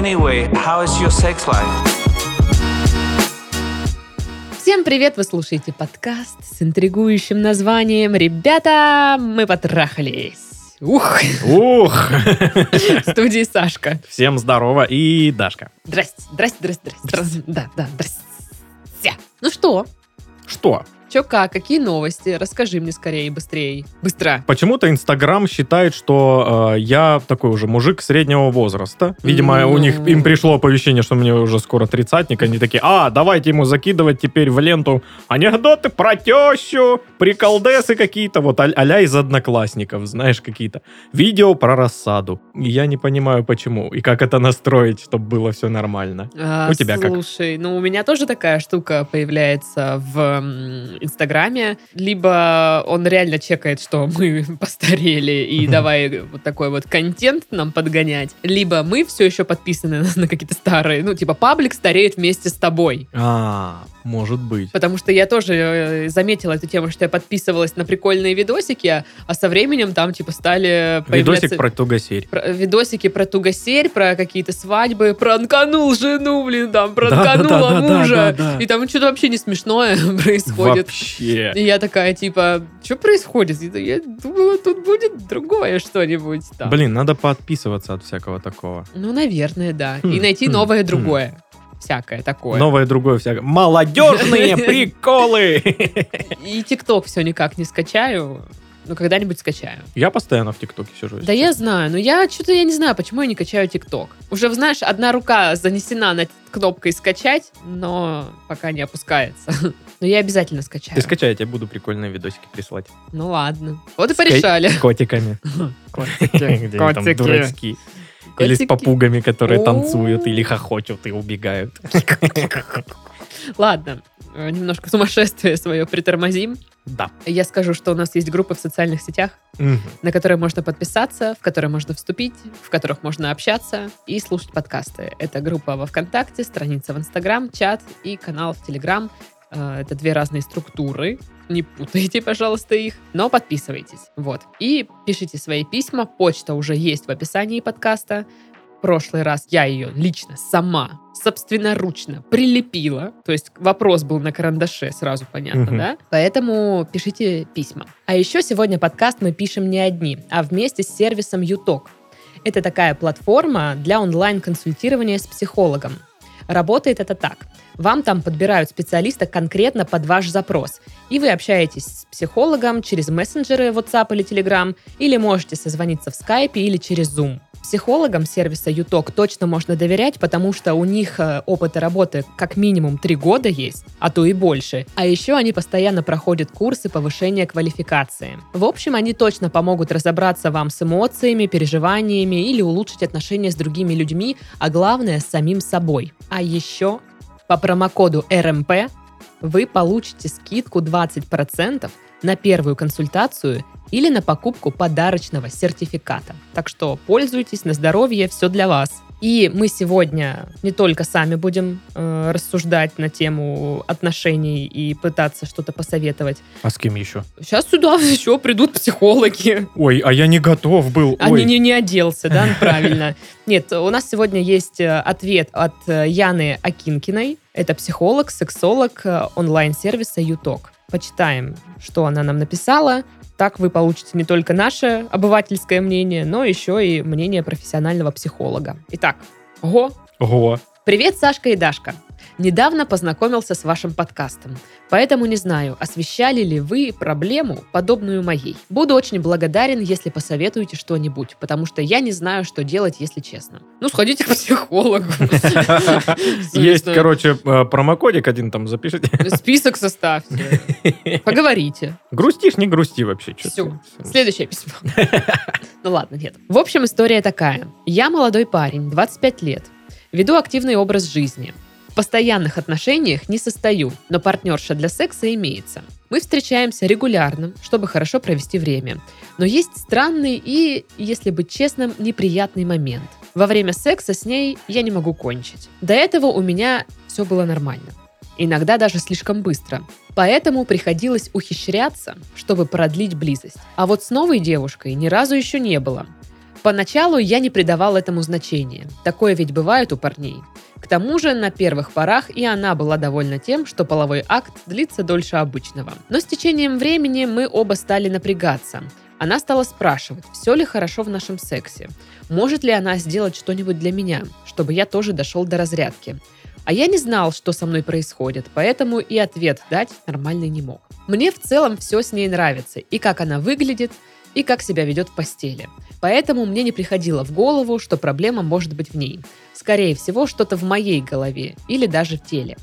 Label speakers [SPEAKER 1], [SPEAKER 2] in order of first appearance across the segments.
[SPEAKER 1] Anyway, how is your sex life?
[SPEAKER 2] Всем привет! Вы слушаете подкаст с интригующим названием «Ребята, мы потрахались». Ух!
[SPEAKER 3] Ух!
[SPEAKER 2] В студии Сашка.
[SPEAKER 3] Всем здорово и Дашка.
[SPEAKER 2] Здрасте, здрасте, здрасте, здрасте. Да, да, здрасте. Ну что,
[SPEAKER 3] Что?
[SPEAKER 2] Чё как, какие новости? Расскажи мне скорее, быстрее. Быстро.
[SPEAKER 3] Почему-то Инстаграм считает, что э, я такой уже мужик среднего возраста. Видимо,
[SPEAKER 2] Ну.
[SPEAKER 3] у них им пришло оповещение, что мне уже скоро тридцатник. Они такие, а, давайте ему закидывать теперь в ленту анекдоты про тещу, приколдесы какие-то, вот а- а-ля из одноклассников, знаешь, какие-то. Видео про рассаду. И я не понимаю, почему. И как это настроить, чтобы было все нормально.
[SPEAKER 2] А,
[SPEAKER 3] У тебя как?
[SPEAKER 2] Слушай, ну у меня тоже такая штука появляется в Инстаграме. Либо он реально чекает, что мы постарели, и давай вот такой вот контент нам подгонять. Либо мы все еще подписаны на, какие-то старые, ну типа паблик стареет вместе с тобой.
[SPEAKER 3] А, может быть.
[SPEAKER 2] Потому что я тоже э, заметила эту тему, что я подписывалась на прикольные видосики, а, со временем там типа стали появляться...
[SPEAKER 3] Видосик про тугосерь.
[SPEAKER 2] про- видосики про тугосерь, про какие-то свадьбы, пронканул жену, блин, там, пронканула
[SPEAKER 3] Да-да-да-да-да-да.
[SPEAKER 2] мужа. И там что-то вообще не смешное происходит.
[SPEAKER 3] Вообще.
[SPEAKER 2] И я такая, типа, что происходит? Я думала, тут будет другое что-нибудь там.
[SPEAKER 3] Блин, надо подписываться от всякого такого.
[SPEAKER 2] Ну, наверное, да.
[SPEAKER 3] Хм,
[SPEAKER 2] И найти
[SPEAKER 3] хм,
[SPEAKER 2] новое
[SPEAKER 3] хм.
[SPEAKER 2] другое. Всякое такое.
[SPEAKER 3] Новое другое всякое. Молодежные приколы!
[SPEAKER 2] И ТикТок все никак не скачаю. Ну, когда-нибудь скачаю.
[SPEAKER 3] Я постоянно в ТикТоке сижу.
[SPEAKER 2] Да я знаю, но я что-то я не знаю, почему я не качаю ТикТок. Уже, знаешь, одна рука занесена над кнопкой скачать, но пока не опускается. Но я обязательно скачаю.
[SPEAKER 3] Ты скачай, я тебе буду прикольные видосики присылать.
[SPEAKER 2] Ну ладно. Вот и порешали.
[SPEAKER 3] С котиками.
[SPEAKER 2] Котики.
[SPEAKER 3] дурацкие. Или с
[SPEAKER 2] Котики.
[SPEAKER 3] попугами, которые танцуют, или хохочут и убегают.
[SPEAKER 2] Ладно, немножко сумасшествие свое притормозим.
[SPEAKER 3] Да.
[SPEAKER 2] Я скажу, что у нас есть группы в социальных сетях,
[SPEAKER 3] Мгм.
[SPEAKER 2] на которые можно подписаться, в которые можно вступить, в которых можно общаться и слушать подкасты. Это группа во ВКонтакте, страница в Инстаграм, чат и канал в Телеграм. Э, Это две разные структуры. Не путайте, пожалуйста, их, но подписывайтесь. Вот. И пишите свои письма. Почта уже есть в описании подкаста. Прошлый раз я ее лично сама собственноручно прилепила. То есть вопрос был на карандаше, сразу понятно,
[SPEAKER 3] Мгм.
[SPEAKER 2] да? Поэтому пишите письма. А еще сегодня подкаст мы пишем не одни, а вместе с сервисом Юток. Это такая платформа для онлайн-консультирования с психологом. Работает это так. Вам там подбирают специалиста конкретно под ваш запрос. И вы общаетесь с психологом через мессенджеры WhatsApp или Telegram, или можете созвониться в Skype или через Zoom. Психологам сервиса Юток точно можно доверять, потому что у них э, опыта работы как минимум три года есть, а то и больше. А еще они постоянно проходят курсы повышения квалификации. В общем, они точно помогут разобраться вам с эмоциями, переживаниями или улучшить отношения с другими людьми, а главное с самим собой. А еще по промокоду РМП вы получите скидку 20% на первую консультацию или на покупку подарочного сертификата. Так что пользуйтесь на здоровье, все для вас. И мы сегодня не только сами будем э, рассуждать на тему отношений и пытаться что-то посоветовать.
[SPEAKER 3] А с кем еще?
[SPEAKER 2] Сейчас сюда еще придут психологи.
[SPEAKER 3] Ой, а я не готов был.
[SPEAKER 2] А
[SPEAKER 3] Ой.
[SPEAKER 2] не, не, не оделся, да, правильно. Нет, у нас сегодня есть э, ответ от э, Яны Акинкиной. Это психолог, сексолог э, онлайн-сервиса Юток. Почитаем, что она нам написала. Так вы получите не только наше обывательское мнение, но еще и мнение профессионального психолога. Итак, ого,
[SPEAKER 3] Ого.
[SPEAKER 2] Привет, Сашка и Дашка. Недавно познакомился с вашим подкастом, поэтому не знаю, освещали ли вы проблему, подобную моей. Буду очень благодарен, если посоветуете что-нибудь, потому что я не знаю, что делать, если честно. Ну, сходите к психологу.
[SPEAKER 3] Есть, короче, э, промокодик один там запишите.
[SPEAKER 2] Список составьте. Поговорите.
[SPEAKER 3] Грустишь, не грусти вообще.
[SPEAKER 2] Все. Следующее письмо. Ну ладно, нет. В общем, история такая. Я молодой парень, 25 лет. Веду активный образ жизни. Постоянных отношениях не состою, но партнерша для секса имеется. Мы встречаемся регулярно, чтобы хорошо провести время. Но есть странный и, если быть честным, неприятный момент. Во время секса с ней я не могу кончить. До этого у меня все было нормально. Иногда даже слишком быстро. Поэтому приходилось ухищряться, чтобы продлить близость. А вот с новой девушкой ни разу еще не было. Поначалу я не придавал этому значения. Такое ведь бывает у парней. К тому же на первых порах и она была довольна тем, что половой акт длится дольше обычного. Но с течением времени мы оба стали напрягаться. Она стала спрашивать, все ли хорошо в нашем сексе. Может ли она сделать что-нибудь для меня, чтобы я тоже дошел до разрядки. А я не знал, что со мной происходит, поэтому и ответ дать нормальный не мог. Мне в целом все с ней нравится, и как она выглядит, и как себя ведет в постели. Поэтому мне не приходило в голову, что проблема может быть в ней. Скорее всего, что-то в моей голове или даже в теле.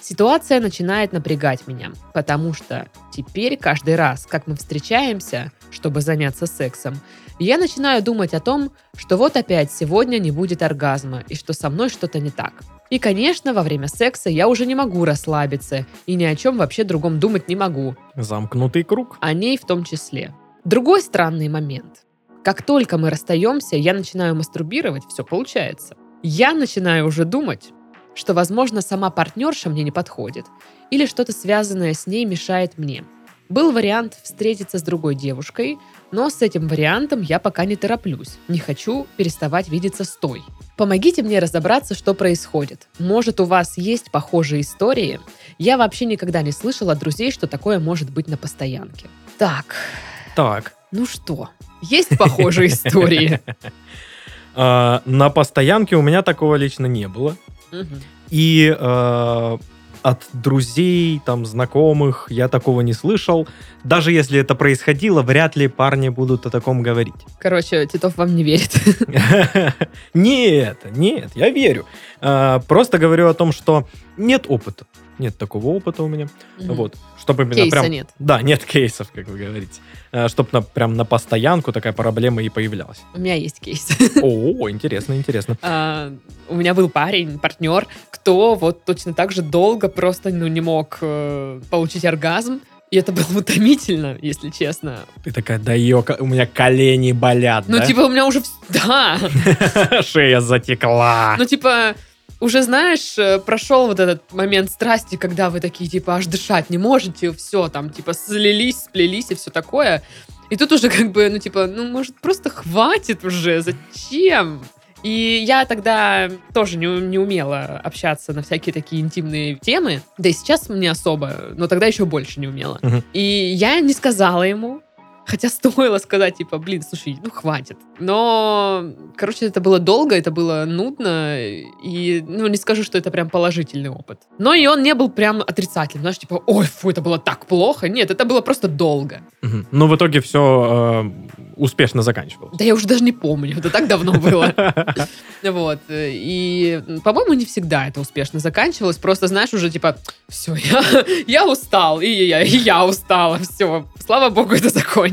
[SPEAKER 2] Ситуация начинает напрягать меня, потому что теперь каждый раз, как мы встречаемся, чтобы заняться сексом, я начинаю думать о том, что вот опять сегодня не будет оргазма и что со мной что-то не так. И, конечно, во время секса я уже не могу расслабиться и ни о чем вообще другом думать не могу,
[SPEAKER 3] Замкнутый круг.
[SPEAKER 2] о ней в том числе. Другой странный момент. Как только мы расстаемся, я начинаю мастурбировать, все получается. Я начинаю уже думать, что, возможно, сама партнерша мне не подходит, или что-то связанное с ней мешает мне. Был вариант встретиться с другой девушкой, но с этим вариантом я пока не тороплюсь. Не хочу переставать видеться с той. Помогите мне разобраться, что происходит. Может, у вас есть похожие истории? Я вообще никогда не слышала от друзей, что такое может быть на постоянке. Так,
[SPEAKER 3] Так,
[SPEAKER 2] ну что, есть похожие истории?
[SPEAKER 3] а, на постоянке у меня такого лично не было. И э, от друзей, там, знакомых я такого не слышал. Даже если это происходило, вряд ли парни будут о таком говорить.
[SPEAKER 2] Короче, Титов вам не верит.
[SPEAKER 3] Нет, нет, я верю. А, Просто говорю о том, что нет опыта. Нет такого опыта у меня.
[SPEAKER 2] Мгм.
[SPEAKER 3] Вот. Чтобы именно
[SPEAKER 2] Кейса
[SPEAKER 3] прям...
[SPEAKER 2] нет.
[SPEAKER 3] Да, нет кейсов, как вы говорите. Чтобы на, прям на постоянку такая проблема и появлялась.
[SPEAKER 2] У меня есть кейс.
[SPEAKER 3] О, интересно, интересно.
[SPEAKER 2] А, У меня был парень, партнер, кто вот точно так же долго просто ну, не мог э, получить оргазм. И это было утомительно, если честно.
[SPEAKER 3] Ты такая, да ё, у меня колени болят,
[SPEAKER 2] Ну,
[SPEAKER 3] да?
[SPEAKER 2] типа, у меня уже... Да!
[SPEAKER 3] Шея затекла.
[SPEAKER 2] Ну, типа, уже, знаешь, э, прошел вот этот момент страсти, когда вы такие, типа, аж дышать не можете, все, там, типа, слились, сплелись и все такое. И тут уже как бы, ну, типа, ну, может, просто хватит уже, зачем? И я тогда тоже не, не умела общаться на всякие такие интимные темы. Да и сейчас не особо, но тогда еще больше не умела.
[SPEAKER 3] Мгм.
[SPEAKER 2] И я не сказала ему, Хотя стоило сказать, типа, блин, слушай, ну хватит. Но, короче, это было долго, это было нудно, и, ну, не скажу, что это прям положительный опыт. Но и он не был прям отрицательным, знаешь, типа, ой, фу, это было так плохо. Нет, это было просто долго.
[SPEAKER 3] Мгм. Но в итоге все успешно заканчивалось.
[SPEAKER 2] Да я уже даже не помню, это так давно было. Вот. И, по-моему, не всегда это успешно заканчивалось. Просто, знаешь, уже типа, все, я, устал, и я, и я устала, все. Слава богу, это закончилось.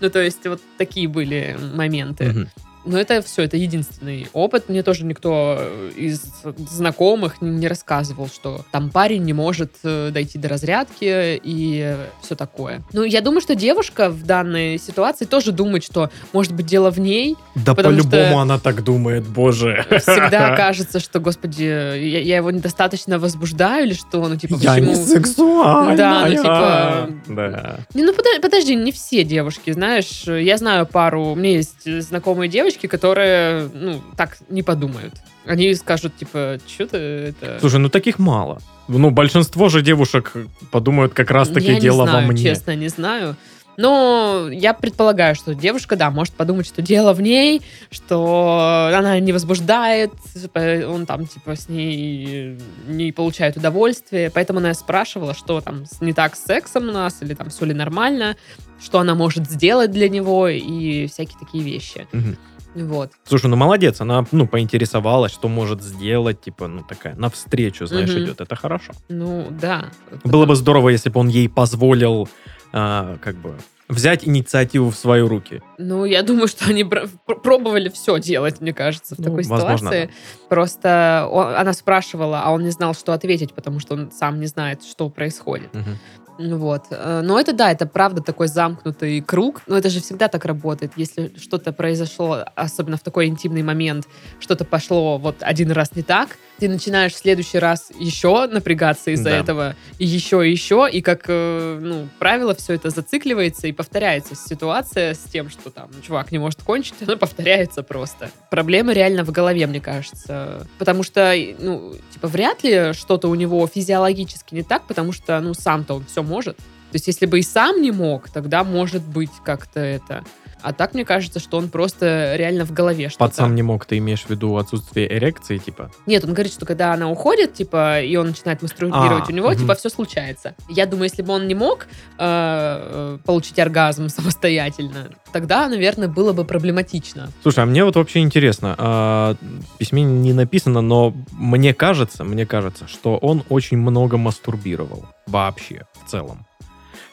[SPEAKER 2] Ну, то есть, вот такие были моменты.
[SPEAKER 3] Мгм.
[SPEAKER 2] Но это все, это единственный опыт. Мне тоже никто из знакомых не рассказывал, что там парень не может э, дойти до разрядки и все такое. Ну, я думаю, что девушка в данной ситуации тоже думает, что может быть дело в ней.
[SPEAKER 3] Да по-любому она так думает, боже.
[SPEAKER 2] Всегда кажется, что, господи, я, я его недостаточно возбуждаю или что, ну типа
[SPEAKER 3] Я
[SPEAKER 2] почему?
[SPEAKER 3] не сексуальная.
[SPEAKER 2] Да, ну, типа,
[SPEAKER 3] Да.
[SPEAKER 2] Не, ну подо- подожди, не все девушки, знаешь, я знаю пару, у меня есть знакомые девочки, которые, ну, так не подумают. Они скажут, типа, что ты это...
[SPEAKER 3] Слушай, ну таких мало. Ну, большинство же девушек подумают как раз-таки
[SPEAKER 2] я
[SPEAKER 3] дело
[SPEAKER 2] не знаю,
[SPEAKER 3] во мне.
[SPEAKER 2] честно, не знаю. Но я предполагаю, что девушка, да, может подумать, что дело в ней, что она не возбуждает, он там, типа, с ней не получает удовольствия. Поэтому она спрашивала, что там не так с сексом у нас, или там все ли нормально, что она может сделать для него, и всякие такие вещи.
[SPEAKER 3] Мгм.
[SPEAKER 2] Вот.
[SPEAKER 3] Слушай, ну молодец, она, ну, поинтересовалась, что может сделать, типа, ну, такая, навстречу, знаешь,
[SPEAKER 2] Мгм.
[SPEAKER 3] идет. Это хорошо.
[SPEAKER 2] Ну, да.
[SPEAKER 3] Было бы здорово, если бы он ей позволил, а, как бы, взять инициативу в свои руки.
[SPEAKER 2] Ну, я думаю, что они пр- пробовали все делать, мне кажется, в
[SPEAKER 3] Ну,
[SPEAKER 2] такой
[SPEAKER 3] возможно,
[SPEAKER 2] ситуации. Просто он- она спрашивала, а он не знал, что ответить, потому что он сам не знает, что происходит.
[SPEAKER 3] Мгм.
[SPEAKER 2] Вот. Э, Но это да, это правда такой замкнутый круг. Но это же всегда так работает. Если что-то произошло, особенно в такой интимный момент, что-то пошло вот один раз не так, ты начинаешь в следующий раз еще напрягаться из-за
[SPEAKER 3] Да.
[SPEAKER 2] этого, и еще, и еще, и как, э, ну, правило, все это зацикливается и повторяется. Ситуация с тем, что там чувак не может кончить, она повторяется просто. Проблема реально в голове, мне кажется. Потому что, ну, типа, вряд ли что-то у него физиологически не так, потому что, ну, сам-то он все может. То есть, если бы и сам не мог, тогда может быть как-то это. А так, мне кажется, что он просто реально в голове что-то.
[SPEAKER 3] Сам не мог, ты имеешь в виду отсутствие эрекции, типа?
[SPEAKER 2] Нет, он говорит, что когда она уходит, типа, и он начинает мастурбировать,
[SPEAKER 3] А,
[SPEAKER 2] у него, типа, все случается. Я думаю, если бы он не мог э, э, получить оргазм самостоятельно, тогда, наверное, было бы проблематично.
[SPEAKER 3] Слушай, а мне вот вообще интересно, а, в письме не написано, но мне кажется, мне кажется, что он очень много мастурбировал вообще в целом.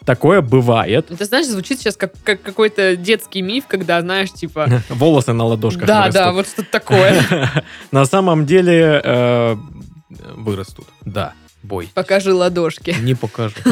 [SPEAKER 3] Такое бывает.
[SPEAKER 2] Это, знаешь, звучит сейчас как, как какой-то детский миф, когда, знаешь, типа...
[SPEAKER 3] Волосы на ладошках
[SPEAKER 2] Да, да, вот что-то такое.
[SPEAKER 3] На самом деле э, вырастут. Да, бой.
[SPEAKER 2] Покажи ладошки.
[SPEAKER 3] Не покажу.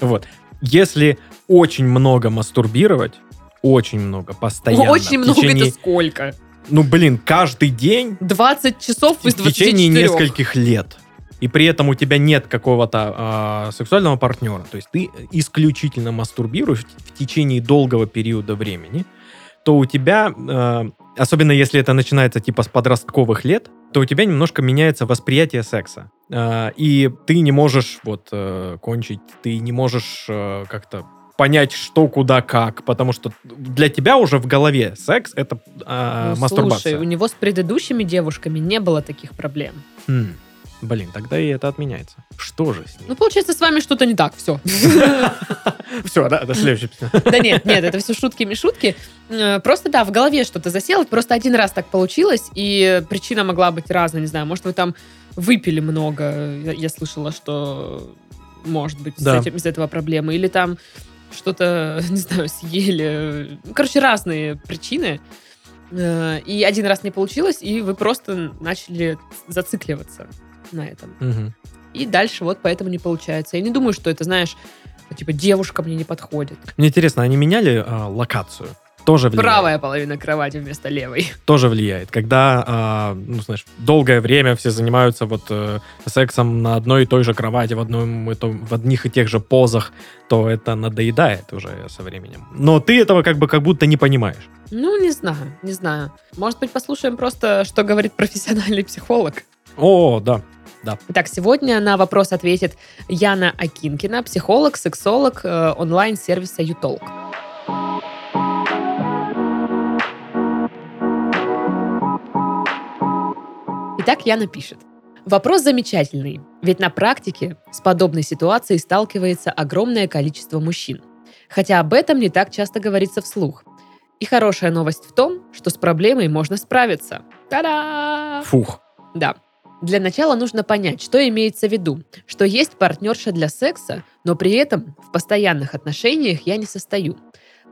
[SPEAKER 3] Вот. Если очень много мастурбировать, очень много, постоянно.
[SPEAKER 2] Очень
[SPEAKER 3] в
[SPEAKER 2] много это сколько?
[SPEAKER 3] Ну, блин, каждый день
[SPEAKER 2] 20 часов из
[SPEAKER 3] в
[SPEAKER 2] 24.
[SPEAKER 3] течение нескольких лет. И при этом у тебя нет какого-то а, сексуального партнера. То есть ты исключительно мастурбируешь в, течение долгого периода времени, то у тебя, э, особенно если это начинается типа с подростковых лет, то у тебя немножко меняется восприятие секса. Э, и ты не можешь вот э, кончить, ты не можешь э, как-то понять, что, куда, как, потому что для тебя уже в голове секс — это э,
[SPEAKER 2] Ну,
[SPEAKER 3] мастурбация.
[SPEAKER 2] Слушай, у него с предыдущими девушками не было таких проблем.
[SPEAKER 3] М, Блин, тогда и это отменяется. Что же с ним?
[SPEAKER 2] Ну, получается, с вами что-то не так, все.
[SPEAKER 3] Все, да, до следующего.
[SPEAKER 2] Да нет, нет, это все шутки-мишутки. Э, Просто, да, в голове что-то засело. Просто один раз так получилось, и причина могла быть разная. Не знаю, может, вы там выпили много. Я, слышала, что может быть с
[SPEAKER 3] Да.
[SPEAKER 2] этим, из этого проблемы. Или там что-то, не знаю, съели. Короче, разные причины. Э, И один раз не получилось, и вы просто начали зацикливаться на этом.
[SPEAKER 3] Мгм.
[SPEAKER 2] И дальше вот поэтому не получается. Я не думаю, что это, знаешь, типа девушка мне не подходит.
[SPEAKER 3] Мне интересно, они меняли а, локацию? Тоже влияет.
[SPEAKER 2] Правая половина кровати вместо левой.
[SPEAKER 3] Тоже влияет. Когда, а, ну, знаешь, долгое время все занимаются вот э, сексом на одной и той же кровати, в, одном и том- в одних и тех же позах, то это надоедает уже со временем. Но ты этого как бы как будто не понимаешь.
[SPEAKER 2] Ну, не знаю, не знаю. Может быть, послушаем просто, что говорит профессиональный психолог.
[SPEAKER 3] О, да.
[SPEAKER 2] Итак, сегодня на вопрос ответит Яна Акинкина, психолог, сексолог э, онлайн-сервиса Ютолк. Итак, Яна пишет. Вопрос замечательный, ведь на практике с подобной ситуацией сталкивается огромное количество мужчин. Хотя об этом не так часто говорится вслух. И хорошая новость в том, что с проблемой можно справиться. Та-да!
[SPEAKER 3] Фух.
[SPEAKER 2] Да. Для начала нужно понять, что имеется в виду, что есть партнерша для секса, но при этом в постоянных отношениях я не состою.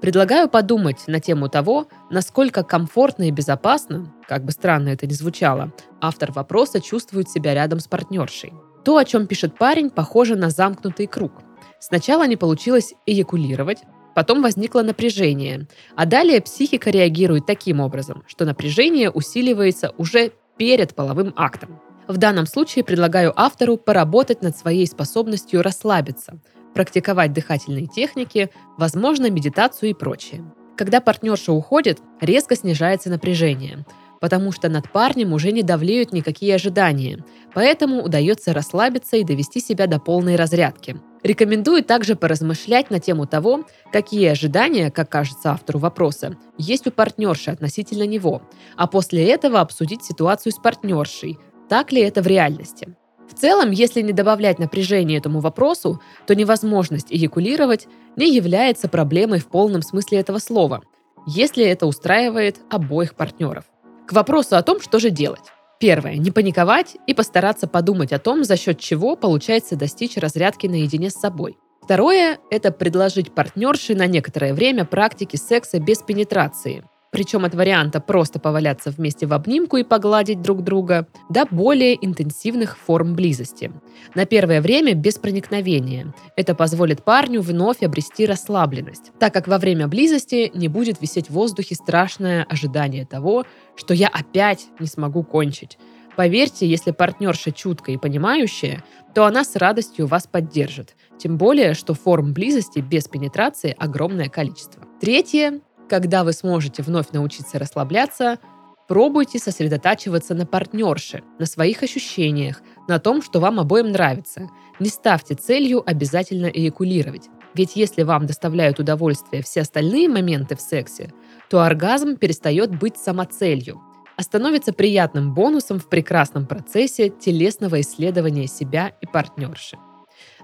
[SPEAKER 2] Предлагаю подумать на тему того, насколько комфортно и безопасно, как бы странно это ни звучало, автор вопроса чувствует себя рядом с партнершей. То, о чем пишет парень, похоже на замкнутый круг. Сначала не получилось эякулировать, потом возникло напряжение, а далее психика реагирует таким образом, что напряжение усиливается уже перед половым актом. В данном случае предлагаю автору поработать над своей способностью расслабиться, практиковать дыхательные техники, возможно, медитацию и прочее. Когда партнерша уходит, резко снижается напряжение, потому что над парнем уже не давлеют никакие ожидания, поэтому удается расслабиться и довести себя до полной разрядки. Рекомендую также поразмышлять на тему того, какие ожидания, как кажется автору вопроса, есть у партнерши относительно него, а после этого обсудить ситуацию с партнершей, так ли это в реальности. В целом, если не добавлять напряжения этому вопросу, то невозможность эякулировать не является проблемой в полном смысле этого слова, если это устраивает обоих партнеров. К вопросу о том, что же делать. Первое. Не паниковать и постараться подумать о том, за счет чего получается достичь разрядки наедине с собой. Второе – это предложить партнерше на некоторое время практики секса без пенетрации. Причем от варианта просто поваляться вместе в обнимку и погладить друг друга до более интенсивных форм близости. На первое время без проникновения. Это позволит парню вновь обрести расслабленность, так как во время близости не будет висеть в воздухе страшное ожидание того, что я опять не смогу кончить. Поверьте, если партнерша чуткая и понимающая, то она с радостью вас поддержит. Тем более, что форм близости без пенетрации огромное количество. Третье когда вы сможете вновь научиться расслабляться, пробуйте сосредотачиваться на партнерше, на своих ощущениях, на том, что вам обоим нравится. Не ставьте целью обязательно эякулировать. Ведь если вам доставляют удовольствие все остальные моменты в сексе, то оргазм перестает быть самоцелью, а становится приятным бонусом в прекрасном процессе телесного исследования себя и партнерши.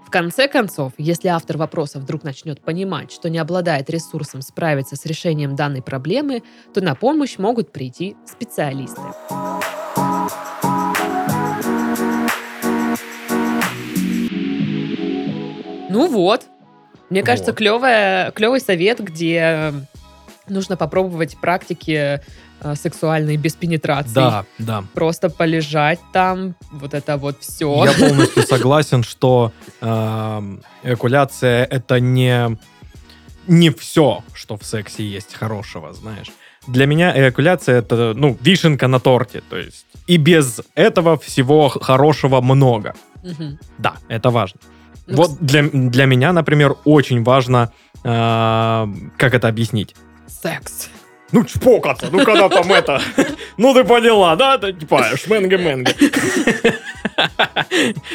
[SPEAKER 2] В конце концов, если автор вопроса вдруг начнет понимать, что не обладает ресурсом справиться с решением данной проблемы, то на помощь могут прийти специалисты. Ну вот. Мне кажется,
[SPEAKER 3] Вот.
[SPEAKER 2] клевая, клевый совет, где нужно попробовать практики э, сексуальные без пенетрации.
[SPEAKER 3] Да, да.
[SPEAKER 2] Просто полежать там, вот это вот все.
[SPEAKER 3] Я полностью согласен, что эм, эякуляция это не не все, что в сексе есть хорошего, знаешь. Для меня эякуляция это, ну, вишенка на торте, то есть. И без этого всего хорошего много.
[SPEAKER 2] Мгм.
[SPEAKER 3] Да, это важно.
[SPEAKER 2] Ну,
[SPEAKER 3] вот для, для меня, например, очень важно, э, как это объяснить?
[SPEAKER 2] Секс.
[SPEAKER 3] Ну, чпокаться, ну когда там это... Ну, ты поняла, да? Это типа шменга-менга.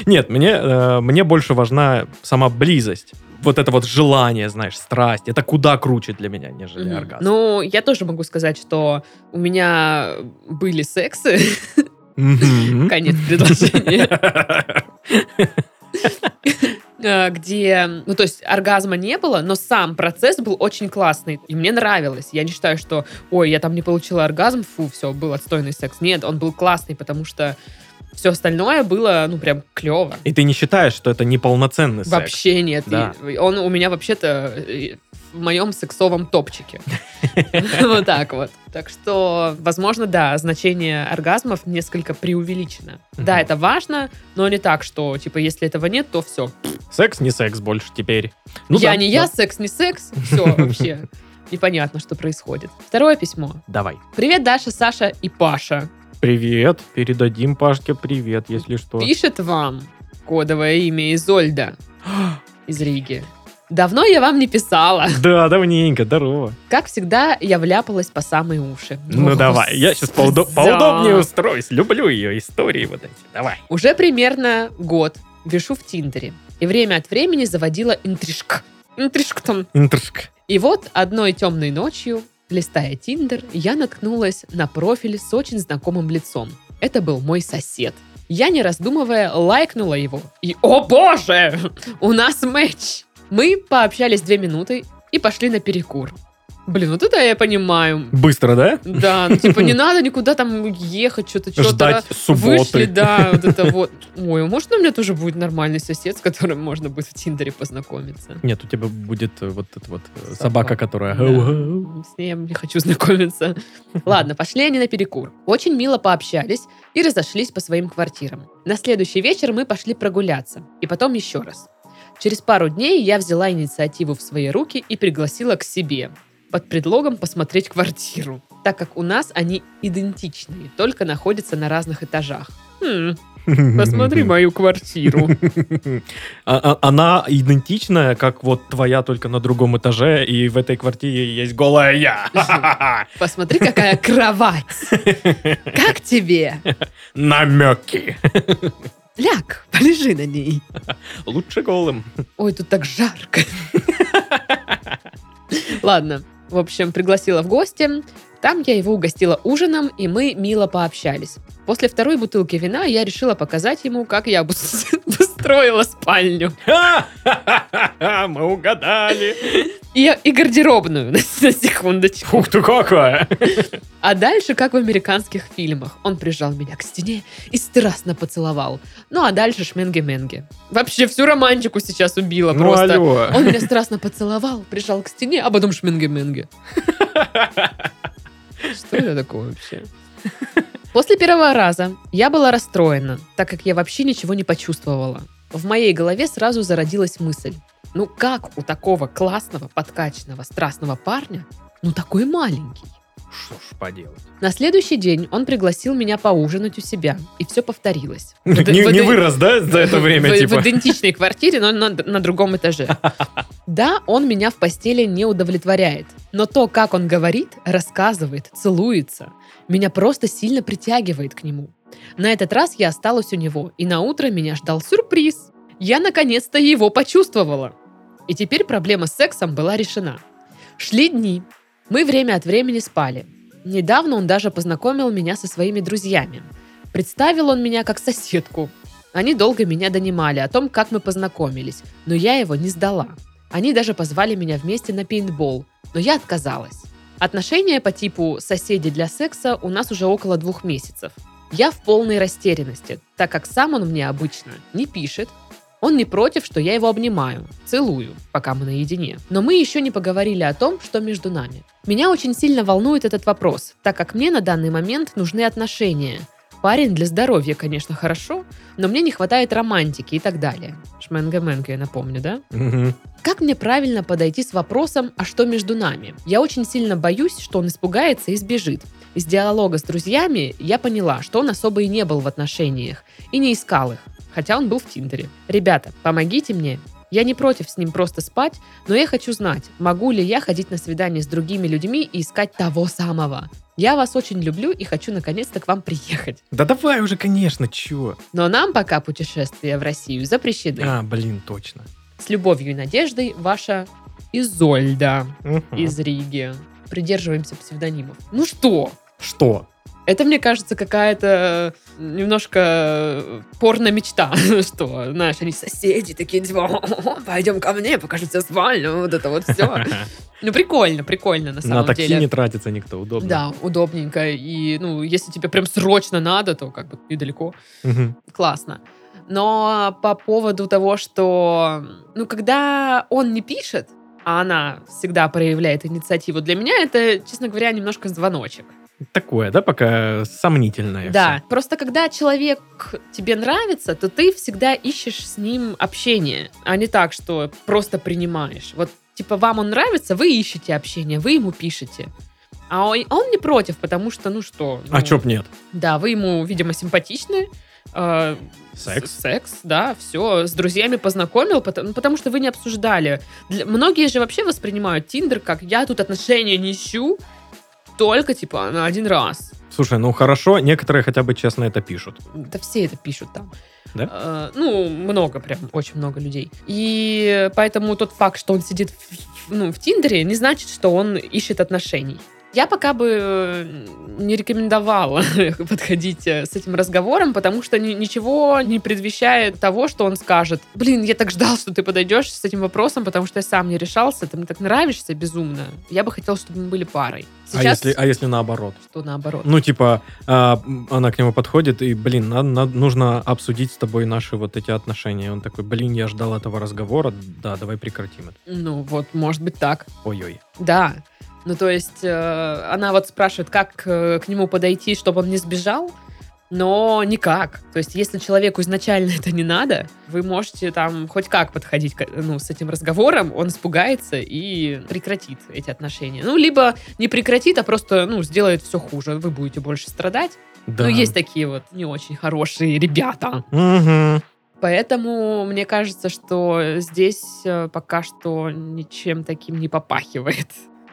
[SPEAKER 3] Нет, мне, э, мне больше важна сама близость. Вот это вот желание, знаешь, страсть. Это куда круче для меня, нежели
[SPEAKER 2] Мгм.
[SPEAKER 3] оргазм.
[SPEAKER 2] Ну, я тоже могу сказать, что у меня были сексы. Конец предложения. э, где, ну, то есть оргазма не было, но сам процесс был очень классный, и мне нравилось. Я не считаю, что, ой, я там не получила оргазм, фу, все, был отстойный секс. Нет, он был классный, потому что все остальное было, ну, прям клево.
[SPEAKER 3] И ты не считаешь, что это неполноценный секс?
[SPEAKER 2] Вообще нет.
[SPEAKER 3] Да.
[SPEAKER 2] И Он у меня вообще-то э, в моем сексовом топчике. Вот так вот. Так что, возможно, да, значение оргазмов несколько преувеличено. Да, это важно, но не так, что, типа, если этого нет, то все.
[SPEAKER 3] Секс не секс больше теперь. Ну
[SPEAKER 2] я не я, секс не секс. Все, вообще. Непонятно, что происходит. Второе письмо.
[SPEAKER 3] Давай.
[SPEAKER 2] Привет, Даша, Саша и Паша.
[SPEAKER 3] Привет. Передадим Пашке привет, если что.
[SPEAKER 2] Пишет вам кодовое имя Изольда из Риги. Давно я вам не писала.
[SPEAKER 3] Да, давненько, здорово.
[SPEAKER 2] Как всегда, я вляпалась по самые уши.
[SPEAKER 3] Ну
[SPEAKER 2] О,
[SPEAKER 3] давай, я сейчас
[SPEAKER 2] господи.
[SPEAKER 3] поудобнее устроюсь. Люблю ее истории вот эти. Давай.
[SPEAKER 2] Уже примерно год вешу в Тиндере. И время от времени заводила интрижк. Интрижк там.
[SPEAKER 3] Интрижка.
[SPEAKER 2] И вот одной темной ночью, листая Тиндер, я наткнулась на профиль с очень знакомым лицом. Это был мой сосед. Я, не раздумывая, лайкнула его. И, о боже, у нас матч! Мы пообщались две минуты и пошли на перекур. Блин, вот это я понимаю.
[SPEAKER 3] Быстро, да?
[SPEAKER 2] Да, ну типа не надо никуда там ехать, что-то, что-то.
[SPEAKER 3] Ждать
[SPEAKER 2] Вышли,
[SPEAKER 3] субботы.
[SPEAKER 2] да, вот это вот. Ой, а может, у меня тоже будет нормальный сосед, с которым можно будет в Тиндере познакомиться?
[SPEAKER 3] Нет, у тебя будет э, вот эта вот э,
[SPEAKER 2] Собака.
[SPEAKER 3] собака, которая...
[SPEAKER 2] Да. С ней я не хочу знакомиться. Ладно, пошли они на перекур. Очень мило пообщались и разошлись по своим квартирам. На следующий вечер мы пошли прогуляться. И потом еще раз. Через пару дней я взяла инициативу в свои руки и пригласила к себе под предлогом посмотреть квартиру, так как у нас они идентичные, только находятся на разных этажах. Хм, посмотри мою квартиру.
[SPEAKER 3] А- а- Она идентичная, как вот твоя, только на другом этаже, и в этой квартире есть голая я.
[SPEAKER 2] Посмотри, какая кровать. Как тебе?
[SPEAKER 3] Намеки.
[SPEAKER 2] Ляг, полежи на ней.
[SPEAKER 3] Лучше голым.
[SPEAKER 2] Ой, тут так жарко. Ладно, в общем, пригласила в гости. Там я его угостила ужином, и мы мило пообщались. После второй бутылки вина я решила показать ему, как я обус- обустроила спальню.
[SPEAKER 3] Мы угадали.
[SPEAKER 2] И, и гардеробную, на секундочку.
[SPEAKER 3] Ух ты какая.
[SPEAKER 2] А дальше, как в американских фильмах, он прижал меня к стене и страстно поцеловал. Ну, а дальше шменге-менге. Вообще всю романтику сейчас убила
[SPEAKER 3] Ну
[SPEAKER 2] просто.
[SPEAKER 3] алло.
[SPEAKER 2] Он меня страстно поцеловал, прижал к стене, а потом шменге-менге. Что это такое вообще? После первого раза я была расстроена, так как я вообще ничего не почувствовала. В моей голове сразу зародилась мысль. Ну как у такого классного, подкачанного, страстного парня, ну такой маленький?
[SPEAKER 3] Что ж поделать.
[SPEAKER 2] На следующий день он пригласил меня поужинать у себя, и все повторилось.
[SPEAKER 3] Не,
[SPEAKER 2] В-
[SPEAKER 3] не
[SPEAKER 2] в-
[SPEAKER 3] вырос, да, за это время,
[SPEAKER 2] в,
[SPEAKER 3] типа?
[SPEAKER 2] в идентичной квартире, но на, на другом этаже. Да, он меня в постели не удовлетворяет. Но то, как он говорит, рассказывает, целуется, меня просто сильно притягивает к нему. На этот раз я осталась у него, и на утро меня ждал сюрприз. Я наконец-то его почувствовала. И теперь проблема с сексом была решена. Шли дни. Мы время от времени спали. Недавно он даже познакомил меня со своими друзьями. Представил он меня как соседку. Они долго меня донимали о том, как мы познакомились, но я его не сдала. Они даже позвали меня вместе на пейнтбол, но я отказалась. Отношения по типу «соседи для секса» у нас уже около двух месяцев. Я в полной растерянности, так как сам он мне обычно не пишет, он не против, что я его обнимаю, целую, пока мы наедине. Но мы еще не поговорили о том, что между нами. Меня очень сильно волнует этот вопрос, так как мне на данный момент нужны отношения. Парень для здоровья, конечно, хорошо, но мне не хватает романтики и так далее. Шменга-менга, я напомню, да? Как мне правильно подойти с вопросом «А что между нами?» Я очень сильно боюсь, что он испугается и сбежит. Из диалога с друзьями я поняла, что он особо и не был в отношениях и не искал их, хотя он был в Тиндере. Ребята, помогите мне. Я не против с ним просто спать, но я хочу знать, могу ли я ходить на свидание с другими людьми и искать того самого. Я вас очень люблю и хочу наконец-то к вам приехать.
[SPEAKER 3] Да давай уже, конечно, чё?
[SPEAKER 2] Но нам пока путешествия в Россию запрещены.
[SPEAKER 3] А, блин, точно.
[SPEAKER 2] С любовью и надеждой, ваша Изольда
[SPEAKER 3] Мгм.
[SPEAKER 2] из Риги. Придерживаемся псевдонимов. Ну что?
[SPEAKER 3] Что?
[SPEAKER 2] Это, мне кажется, какая-то немножко порно-мечта, что, знаешь, они соседи такие, типа, «О, пойдем ко мне, покажу тебе спальню, вот это вот все. Ну, прикольно, прикольно, на
[SPEAKER 3] На
[SPEAKER 2] самом
[SPEAKER 3] такси
[SPEAKER 2] деле.
[SPEAKER 3] не тратится никто, удобно.
[SPEAKER 2] Да, удобненько. И, ну, если тебе прям срочно надо, то как бы недалеко.
[SPEAKER 3] Мгм.
[SPEAKER 2] Классно. Но по поводу того, что, ну, когда он не пишет, а она всегда проявляет инициативу, для меня это, честно говоря, немножко звоночек.
[SPEAKER 3] Такое, да, пока сомнительное.
[SPEAKER 2] Да, просто когда человек тебе нравится, то ты всегда ищешь с ним общение, а не так, что просто принимаешь. Вот, типа, вам он нравится, вы ищете общение, вы ему пишете. А он, а он не против, потому что, ну что...
[SPEAKER 3] А
[SPEAKER 2] ну,
[SPEAKER 3] чё б нет?
[SPEAKER 2] Да, вы ему, видимо, симпатичны. э,
[SPEAKER 3] Секс?
[SPEAKER 2] Секс, да, все. С друзьями познакомил, потому, ну, потому что вы не обсуждали. Для- многие же вообще воспринимают Тиндер как я тут отношения не ищу, только, типа, на один раз.
[SPEAKER 3] Слушай, ну хорошо, некоторые хотя бы честно это пишут.
[SPEAKER 2] Да все это пишут там.
[SPEAKER 3] Да?
[SPEAKER 2] Э, ну, много прям, очень много людей. И поэтому тот факт, что он сидит в, ну, в Тиндере, не значит, что он ищет отношений. Я пока бы э, не рекомендовала подходить э, с этим разговором, потому что ни- ничего не предвещает того, что он скажет, блин, я так ждал, что ты подойдешь с этим вопросом, потому что я сам не решался, ты мне так нравишься безумно. Я бы хотела, чтобы мы были парой.
[SPEAKER 3] А, если, а если наоборот?
[SPEAKER 2] Что наоборот?
[SPEAKER 3] Ну, типа, а, она к нему подходит, и, блин, надо, надо- нужно обсудить с тобой наши вот эти отношения. И он такой, блин, я ждал этого разговора, да, давай прекратим это.
[SPEAKER 2] Ну, вот, может быть так.
[SPEAKER 3] Ой-ой.
[SPEAKER 2] Да. Ну, то есть, э, она вот спрашивает, как э, к нему подойти, чтобы он не сбежал, но никак. То есть, если человеку изначально это не надо, вы можете там хоть как подходить к- ну, с этим разговором, он испугается и прекратит эти отношения. Ну, либо не прекратит, а просто, ну, сделает все хуже. Вы будете больше страдать.
[SPEAKER 3] Да.
[SPEAKER 2] Ну, есть такие вот не очень хорошие ребята.
[SPEAKER 3] Мгм.
[SPEAKER 2] Поэтому мне кажется, что здесь э, пока что ничем таким не попахивает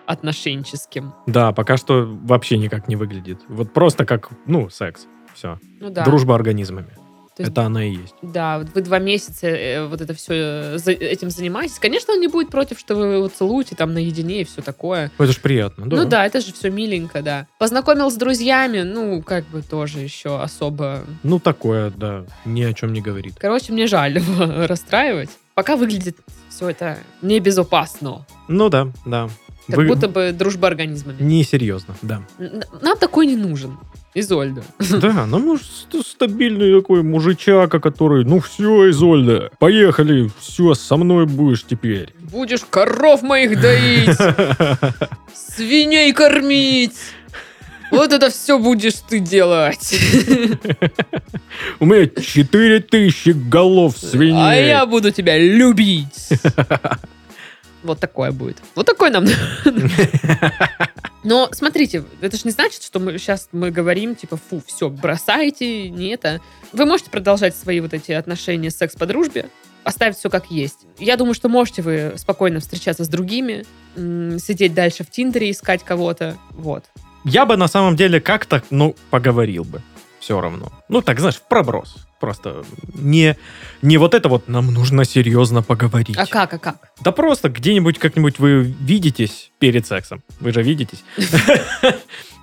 [SPEAKER 2] отношенческим.
[SPEAKER 3] Да, пока что вообще никак не выглядит. Вот просто как, ну, секс. Все.
[SPEAKER 2] Ну да.
[SPEAKER 3] Дружба организмами.
[SPEAKER 2] То есть,
[SPEAKER 3] Это она и есть.
[SPEAKER 2] Да, вот вы два месяца э, вот это все этим занимаетесь. Конечно, он не будет против, что вы его целуете там наедине и все такое.
[SPEAKER 3] Ну, Это ж приятно, да.
[SPEAKER 2] Ну да, это же все миленько, да. Познакомил с друзьями, ну, как бы тоже еще особо...
[SPEAKER 3] Ну, такое, да, ни о чем не говорит.
[SPEAKER 2] Короче, мне жаль его расстраивать. Пока выглядит все это небезопасно.
[SPEAKER 3] Ну да, да.
[SPEAKER 2] Как
[SPEAKER 3] Вы-
[SPEAKER 2] будто бы дружба организмами.
[SPEAKER 3] Несерьезно, да.
[SPEAKER 2] Нам такой не нужен. Изольда.
[SPEAKER 3] Да, ст- стабильный такой мужичака, который, ну все, Изольда, поехали, все, со мной будешь теперь.
[SPEAKER 2] Будешь коров моих доить, свиней кормить. Вот это все будешь ты делать.
[SPEAKER 3] У меня 4000 голов свиней.
[SPEAKER 2] А я буду тебя любить. Вот такое будет. Вот такой нам. Но смотрите, это же не значит, что мы сейчас мы говорим, типа, фу, все, бросайте, не это. Вы можете продолжать свои вот эти отношения секс по дружбе, оставить все как есть. Я думаю, что можете вы спокойно встречаться с другими, сидеть дальше в Тиндере, искать кого-то. Вот.
[SPEAKER 3] Я бы на самом деле как-то, ну, поговорил бы. Все равно. Ну, так, знаешь, в проброс. Просто не, не вот это вот нам нужно серьезно поговорить.
[SPEAKER 2] А как, а как?
[SPEAKER 3] Да просто где-нибудь как-нибудь вы видитесь перед сексом. Вы же видитесь.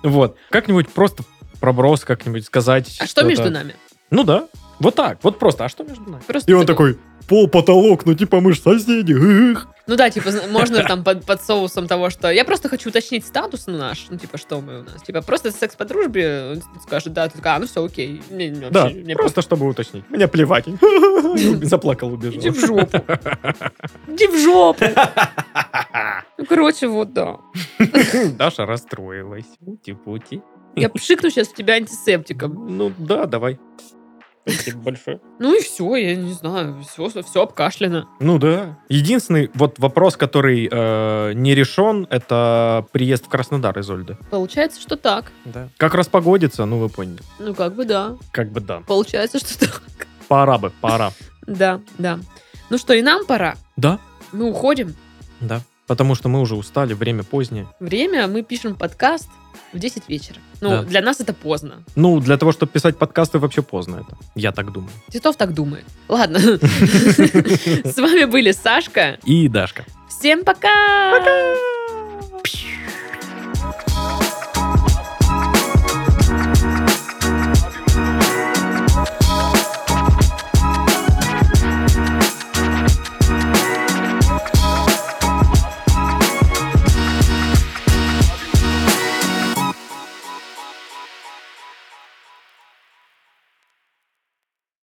[SPEAKER 3] Вот. Как-нибудь просто проброс как-нибудь сказать.
[SPEAKER 2] А что между нами?
[SPEAKER 3] Ну да. Вот так. Вот просто. А что между нами? И он
[SPEAKER 2] такой-
[SPEAKER 3] такой, пол, потолок, ну типа мы же соседи. эх».
[SPEAKER 2] Ну да, типа, можно там под, под соусом того, что я просто хочу уточнить статус наш, ну типа, что мы у нас. Типа, просто секс по дружбе, он скажет, да, ты такая, а, ну все, окей. Мне, мне
[SPEAKER 3] Да,
[SPEAKER 2] вообще- мне
[SPEAKER 3] просто чтобы уточнить. Мне плевать. Заплакал, убежал.
[SPEAKER 2] Иди в жопу. Иди в жопу. Ну, короче, вот да.
[SPEAKER 3] Даша расстроилась. Ути-пути.
[SPEAKER 2] Я пшикну сейчас тебя антисептиком.
[SPEAKER 3] Ну да, давай. Спасибо большое.
[SPEAKER 2] Ну и все, я не знаю, все, все обкашлено.
[SPEAKER 3] Ну да. Единственный вот вопрос, который э, не решен, это приезд в Краснодар из Ольды.
[SPEAKER 2] Получается, что так.
[SPEAKER 3] Да. Как распогодится, ну вы поняли.
[SPEAKER 2] Ну, как бы да.
[SPEAKER 3] Как бы да.
[SPEAKER 2] Получается, что так.
[SPEAKER 3] Пора бы, пора.
[SPEAKER 2] Да, да. Ну что, и нам пора.
[SPEAKER 3] Да,
[SPEAKER 2] Мы уходим.
[SPEAKER 3] да. Потому что мы уже устали, время позднее.
[SPEAKER 2] Время, мы пишем подкаст в 10 вечера. Ну,
[SPEAKER 3] Да.
[SPEAKER 2] для нас это поздно.
[SPEAKER 3] Ну, для того, чтобы писать подкасты, вообще поздно это. Я так думаю.
[SPEAKER 2] Титов так думает. Ладно. С вами были Сашка.
[SPEAKER 3] И Дашка.
[SPEAKER 2] Всем пока!
[SPEAKER 3] Пока!